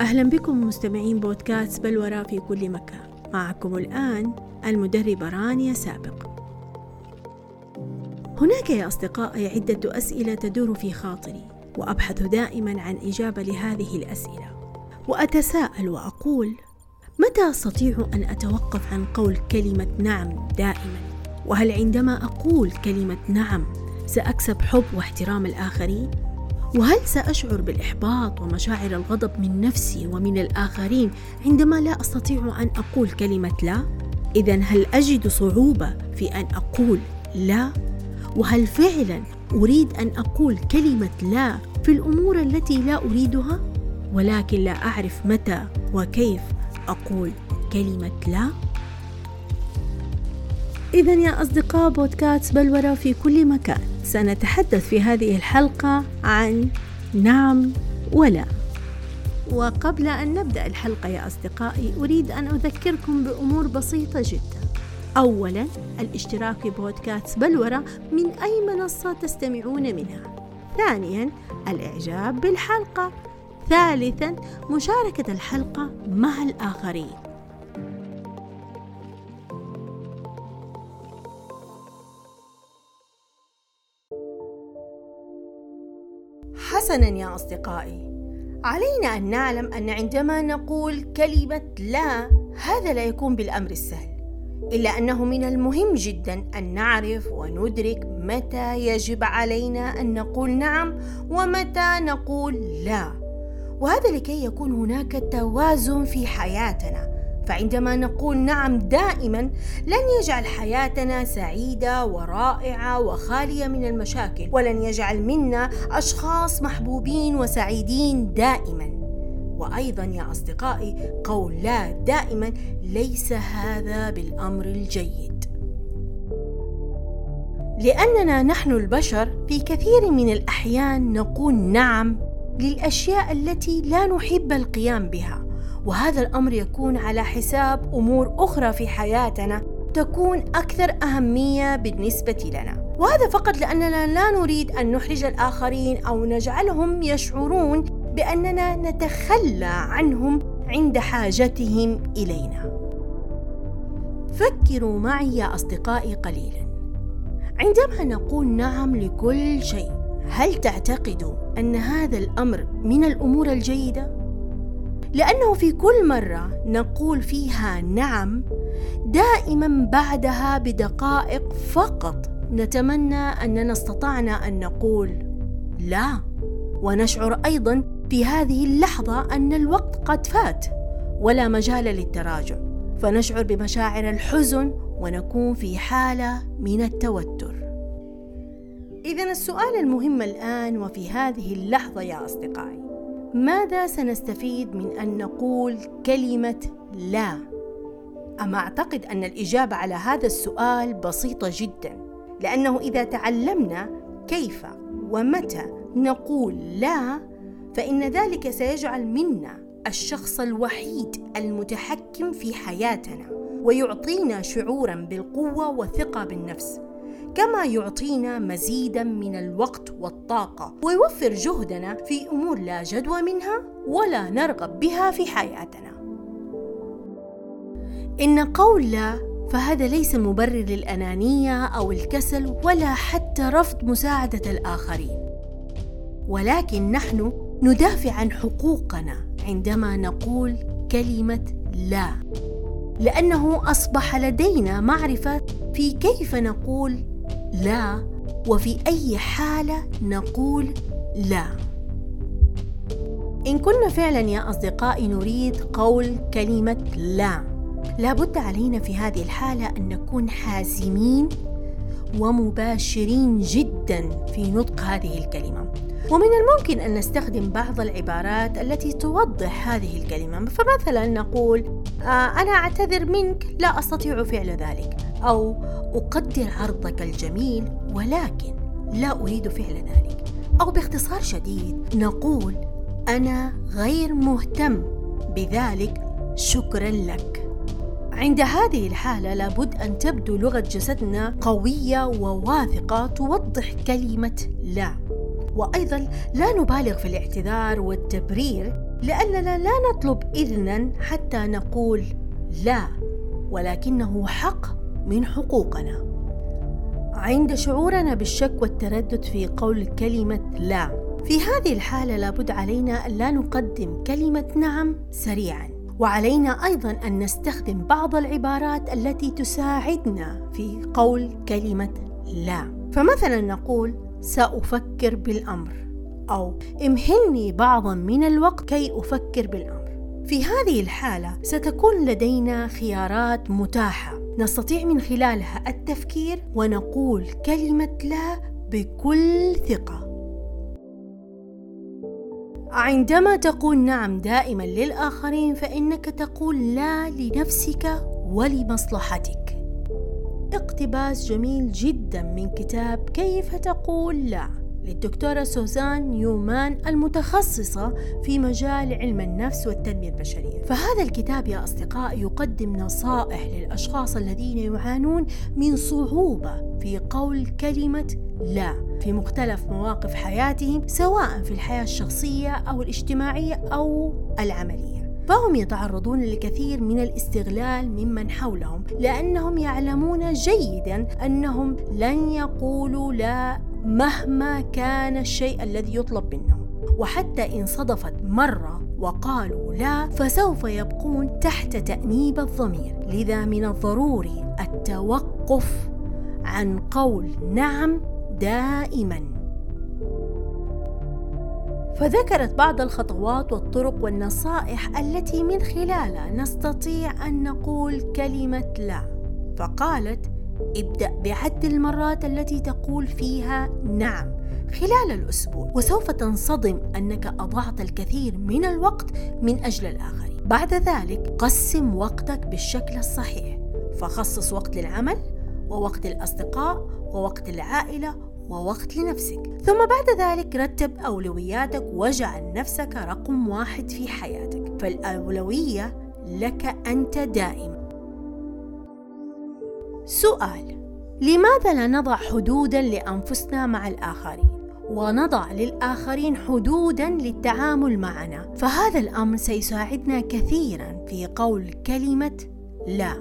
أهلا بكم مستمعين بودكاست بلورة في كل مكان. معكم الآن المدربة رانيا سابق. هناك يا أصدقائي عدة أسئلة تدور في خاطري وأبحث دائما عن إجابة لهذه الأسئلة. وأتساءل وأقول متى أستطيع أن أتوقف عن قول كلمة نعم دائما؟ وهل عندما أقول كلمة نعم سأكسب حب واحترام الآخرين؟ وهل سأشعر بالإحباط ومشاعر الغضب من نفسي ومن الآخرين عندما لا أستطيع أن أقول كلمة لا؟ إذا هل أجد صعوبة في أن أقول لا؟ وهل فعلا أريد أن أقول كلمة لا في الأمور التي لا أريدها؟ ولكن لا أعرف متى وكيف أقول كلمة لا؟ إذا يا أصدقاء بودكاست بلورة في كل مكان سنتحدث في هذه الحلقة عن نعم ولا. وقبل أن نبدأ الحلقة يا أصدقائي أريد أن أذكركم بأمور بسيطة جدا. أولا الاشتراك في بودكاست بلورة من أي منصة تستمعون منها. ثانيا الإعجاب بالحلقة. ثالثا مشاركة الحلقة مع الآخرين. حسنا يا أصدقائي. علينا أن نعلم أن عندما نقول كلمة لا هذا لا يكون بالأمر السهل إلا أنه من المهم جدا أن نعرف وندرك متى يجب علينا أن نقول نعم ومتى نقول لا. وهذا لكي يكون هناك توازن في حياتنا. فعندما نقول نعم دائما لن يجعل حياتنا سعيدة ورائعة وخالية من المشاكل ولن يجعل منا أشخاص محبوبين وسعيدين دائما. وأيضا يا أصدقائي قول لا دائما ليس هذا بالأمر الجيد. لأننا نحن البشر في كثير من الأحيان نقول نعم للأشياء التي لا نحب القيام بها. وهذا الأمر يكون على حساب أمور أخرى في حياتنا تكون أكثر أهمية بالنسبة لنا. وهذا فقط لأننا لا نريد أن نحرج الآخرين أو نجعلهم يشعرون بأننا نتخلى عنهم عند حاجتهم إلينا. فكروا معي يا أصدقائي قليلا. عندما نقول نعم لكل شيء هل تعتقدوا أن هذا الأمر من الأمور الجيدة؟ لأنه في كل مرة نقول فيها نعم دائما بعدها بدقائق فقط نتمنى أننا استطعنا أن نقول لا. ونشعر أيضا في هذه اللحظة أن الوقت قد فات ولا مجال للتراجع. فنشعر بمشاعر الحزن ونكون في حالة من التوتر. إذا السؤال المهم الآن وفي هذه اللحظة يا أصدقائي ماذا سنستفيد من أن نقول كلمة لا؟ أما أعتقد أن الإجابة على هذا السؤال بسيطة جدا لأنه إذا تعلمنا كيف ومتى نقول لا فإن ذلك سيجعل منا الشخص الوحيد المتحكم في حياتنا ويعطينا شعورا بالقوة والثقة بالنفس. كما يعطينا مزيدا من الوقت والطاقة ويوفر جهدنا في أمور لا جدوى منها ولا نرغب بها في حياتنا. إن قول لا فهذا ليس مبرر للأنانية أو الكسل ولا حتى رفض مساعدة الآخرين. ولكن نحن ندافع عن حقوقنا عندما نقول كلمة لا لأنه أصبح لدينا معرفة في كيف نقول لا وفي أي حالة نقول لا. إن كنا فعلا يا أصدقائي نريد قول كلمة لا. لابد علينا في هذه الحالة أن نكون حازمين ومباشرين جدا في نطق هذه الكلمة. ومن الممكن أن نستخدم بعض العبارات التي توضح هذه الكلمة فمثلا نقول آه أنا أعتذر منك لا أستطيع فعل ذلك. أو أقدر عرضك الجميل ولكن لا أريد فعل ذلك. أو باختصار شديد نقول أنا غير مهتم بذلك شكرا لك. عند هذه الحالة لابد أن تبدو لغة جسدنا قوية وواثقة توضح كلمة لا. وأيضا لا نبالغ في الاعتذار والتبرير لأننا لا نطلب إذنا حتى نقول لا ولكنه حق من حقوقنا. عند شعورنا بالشك والتردد في قول كلمة لا. في هذه الحالة لابد علينا أن لا نقدم كلمة نعم سريعا. وعلينا أيضا أن نستخدم بعض العبارات التي تساعدنا في قول كلمة لا. فمثلا نقول سأفكر بالأمر أو امهلني بعضا من الوقت كي أفكر بالأمر. في هذه الحالة ستكون لدينا خيارات متاحة. نستطيع من خلالها التفكير ونقول كلمة لا بكل ثقة. عندما تقول نعم دائما للآخرين فإنك تقول لا لنفسك ولمصلحتك. اقتباس جميل جدا من كتاب كيف تقول لا. للدكتورة سوزان نيومان المتخصصة في مجال علم النفس والتنمية البشرية. فهذا الكتاب يا أصدقاء يقدم نصائح للأشخاص الذين يعانون من صعوبة في قول كلمة لا في مختلف مواقف حياتهم سواء في الحياة الشخصية أو الاجتماعية أو العملية. فهم يتعرضون لكثير من الاستغلال ممن حولهم لأنهم يعلمون جيدا أنهم لن يقولوا لا مهما كان الشيء الذي يطلب منهم. وحتى إن صدفت مرة وقالوا لا فسوف يبقون تحت تأنيب الضمير. لذا من الضروري التوقف عن قول نعم دائما. فذكرت بعض الخطوات والطرق والنصائح التي من خلالها نستطيع أن نقول كلمة لا. فقالت ابدأ بعد المرات التي تقول فيها نعم خلال الأسبوع وسوف تنصدم أنك أضعت الكثير من الوقت من أجل الآخرين. بعد ذلك قسم وقتك بالشكل الصحيح. فخصص وقت للعمل ووقت الأصدقاء ووقت العائلة ووقت لنفسك. ثم بعد ذلك رتب أولوياتك واجعل نفسك رقم واحد في حياتك. فالأولوية لك أنت دائما. سؤال لماذا لا نضع حدودا لأنفسنا مع الآخرين؟ ونضع للآخرين حدودا للتعامل معنا. فهذا الأمر سيساعدنا كثيرا في قول كلمة لا.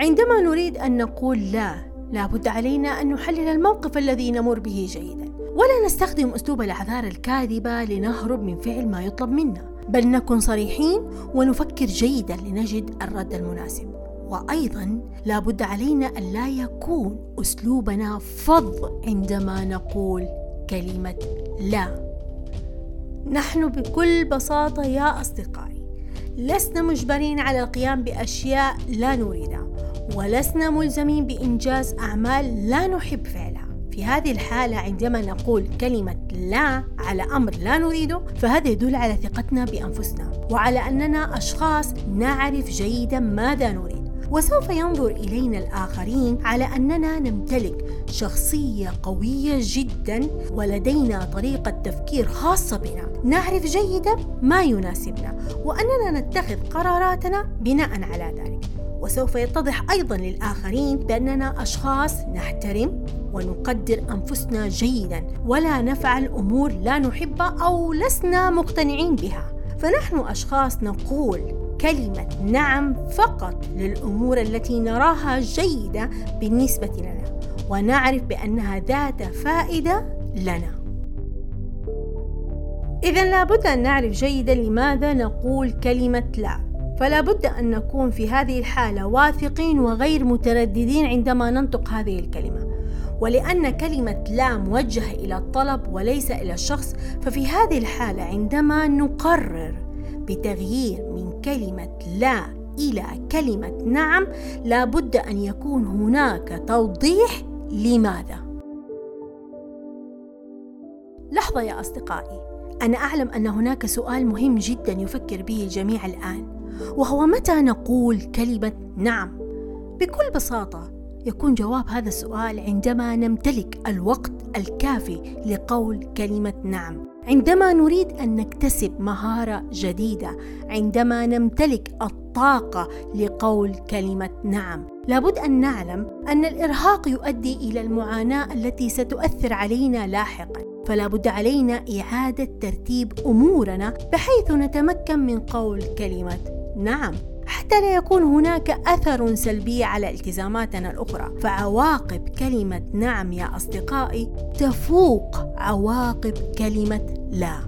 عندما نريد أن نقول لا لابد علينا أن نحلل الموقف الذي نمر به جيدا. ولا نستخدم أسلوب الأعذار الكاذبة لنهرب من فعل ما يطلب منا. بل نكن صريحين ونفكر جيدا لنجد الرد المناسب. وأيضا لابد علينا أن لا يكون أسلوبنا فظ عندما نقول كلمة لا. نحن بكل بساطة يا أصدقائي لسنا مجبرين على القيام بأشياء لا نريدها ولسنا ملزمين بإنجاز أعمال لا نحب فعلها. في هذه الحالة عندما نقول كلمة لا على أمر لا نريده فهذا يدل على ثقتنا بأنفسنا وعلى أننا أشخاص نعرف جيدا ماذا نريد. وسوف ينظر إلينا الآخرين على أننا نمتلك شخصية قوية جدا ولدينا طريقة تفكير خاصة بنا. نعرف جيدا ما يناسبنا وأننا نتخذ قراراتنا بناء على ذلك. وسوف يتضح أيضا للآخرين بأننا أشخاص نحترم ونقدر أنفسنا جيدا ولا نفعل أمور لا نحبها أو لسنا مقتنعين بها. فنحن أشخاص نقول كلمة نعم فقط للأمور التي نراها جيدة بالنسبة لنا ونعرف بأنها ذات فائدة لنا. إذا لابد أن نعرف جيدا لماذا نقول كلمة لا، فلا بد أن نكون في هذه الحالة واثقين وغير مترددين عندما ننطق هذه الكلمة. ولأن كلمة لا موجهة إلى الطلب وليس إلى الشخص، ففي هذه الحالة عندما نقرر بتغيير من كلمة لا إلى كلمة نعم لابد أن يكون هناك توضيح لماذا. لحظة يا أصدقائي، أنا أعلم أن هناك سؤال مهم جدا يفكر به الجميع الآن، وهو متى نقول كلمة نعم؟ بكل بساطة يكون جواب هذا السؤال عندما نمتلك الوقت الكافي لقول كلمة نعم. عندما نريد أن نكتسب مهارة جديدة عندما نمتلك الطاقة لقول كلمة نعم لابد أن نعلم أن الإرهاق يؤدي إلى المعاناة التي ستؤثر علينا لاحقا فلا بد علينا إعادة ترتيب أمورنا بحيث نتمكن من قول كلمة نعم حتى لا يكون هناك أثر سلبي على التزاماتنا الأخرى. فعواقب كلمة نعم يا أصدقائي تفوق عواقب كلمة لا.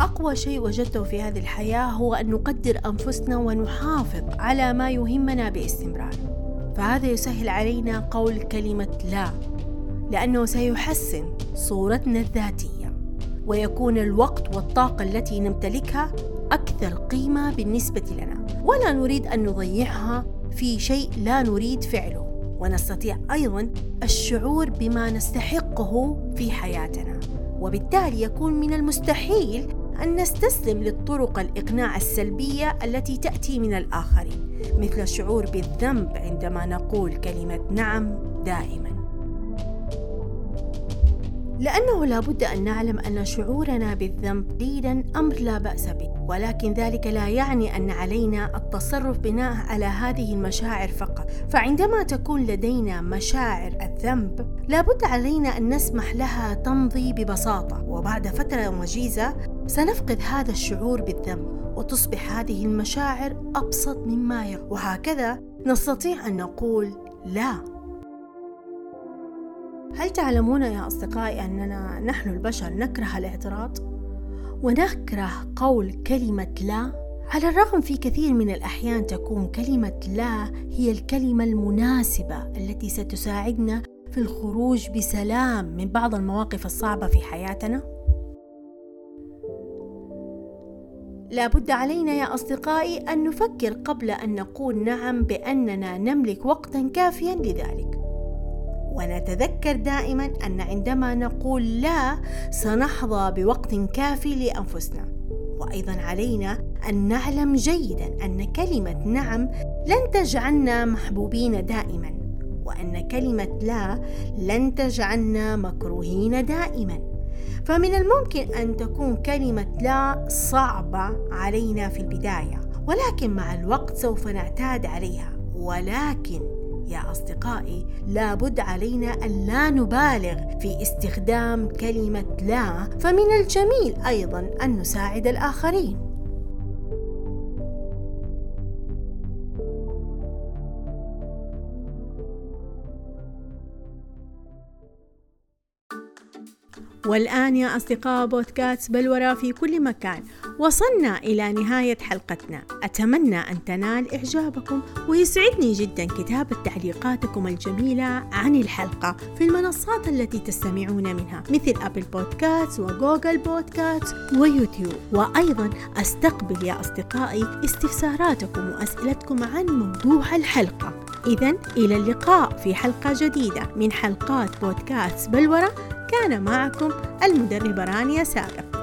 أقوى شيء وجدته في هذه الحياة هو أن نقدر أنفسنا ونحافظ على ما يهمنا باستمرار. فهذا يسهل علينا قول كلمة لا لأنه سيحسن صورتنا الذاتية. ويكون الوقت والطاقة التي نمتلكها أكثر قيمة بالنسبة لنا. ولا نريد أن نضيعها في شيء لا نريد فعله. ونستطيع أيضا الشعور بما نستحقه في حياتنا. وبالتالي يكون من المستحيل أن نستسلم للطرق الإقناع السلبية التي تأتي من الآخرين مثل الشعور بالذنب عندما نقول كلمة نعم دائما. لأنه لا بد أن نعلم أن شعورنا بالذنب قليلا أمر لا بأس به ولكن ذلك لا يعني أن علينا التصرف بناء على هذه المشاعر فقط. فعندما تكون لدينا مشاعر الذنب لابد علينا أن نسمح لها تمضي ببساطة. وبعد فترة وجيزة سنفقد هذا الشعور بالذنب وتصبح هذه المشاعر أبسط مما يكون وهكذا نستطيع أن نقول لا. هل تعلمون يا أصدقائي أننا نحن البشر نكره الاعتراض؟ ونكره قول كلمة لا؟ على الرغم في كثير من الأحيان تكون كلمة لا هي الكلمة المناسبة التي ستساعدنا في الخروج بسلام من بعض المواقف الصعبة في حياتنا؟ لا بد علينا يا أصدقائي أن نفكر قبل أن نقول نعم بأننا نملك وقتا كافيا لذلك ونتذكر دائما أن عندما نقول لا سنحظى بوقت كافي لأنفسنا. وأيضا علينا أن نعلم جيدا أن كلمة نعم لن تجعلنا محبوبين دائما وأن كلمة لا لن تجعلنا مكروهين دائما. فمن الممكن أن تكون كلمة لا صعبة علينا في البداية ولكن مع الوقت سوف نعتاد عليها. ولكن يا أصدقائي لابد علينا أن لا نبالغ في استخدام كلمة لا فمن الجميل أيضا أن نساعد الآخرين. والآن يا أصدقاء بودكاست بلورة في كل مكان. وصلنا إلى نهاية حلقتنا. أتمنى أن تنال إعجابكم ويسعدني جدا كتابة تعليقاتكم الجميلة عن الحلقة في المنصات التي تستمعون منها مثل أبل بودكاست وجوجل بودكاست ويوتيوب. وأيضا أستقبل يا أصدقائي استفساراتكم وأسئلتكم عن موضوع الحلقة. إذا إلى اللقاء في حلقة جديدة من حلقات بودكاست بلورة كان معكم المدربة رانيا سابق.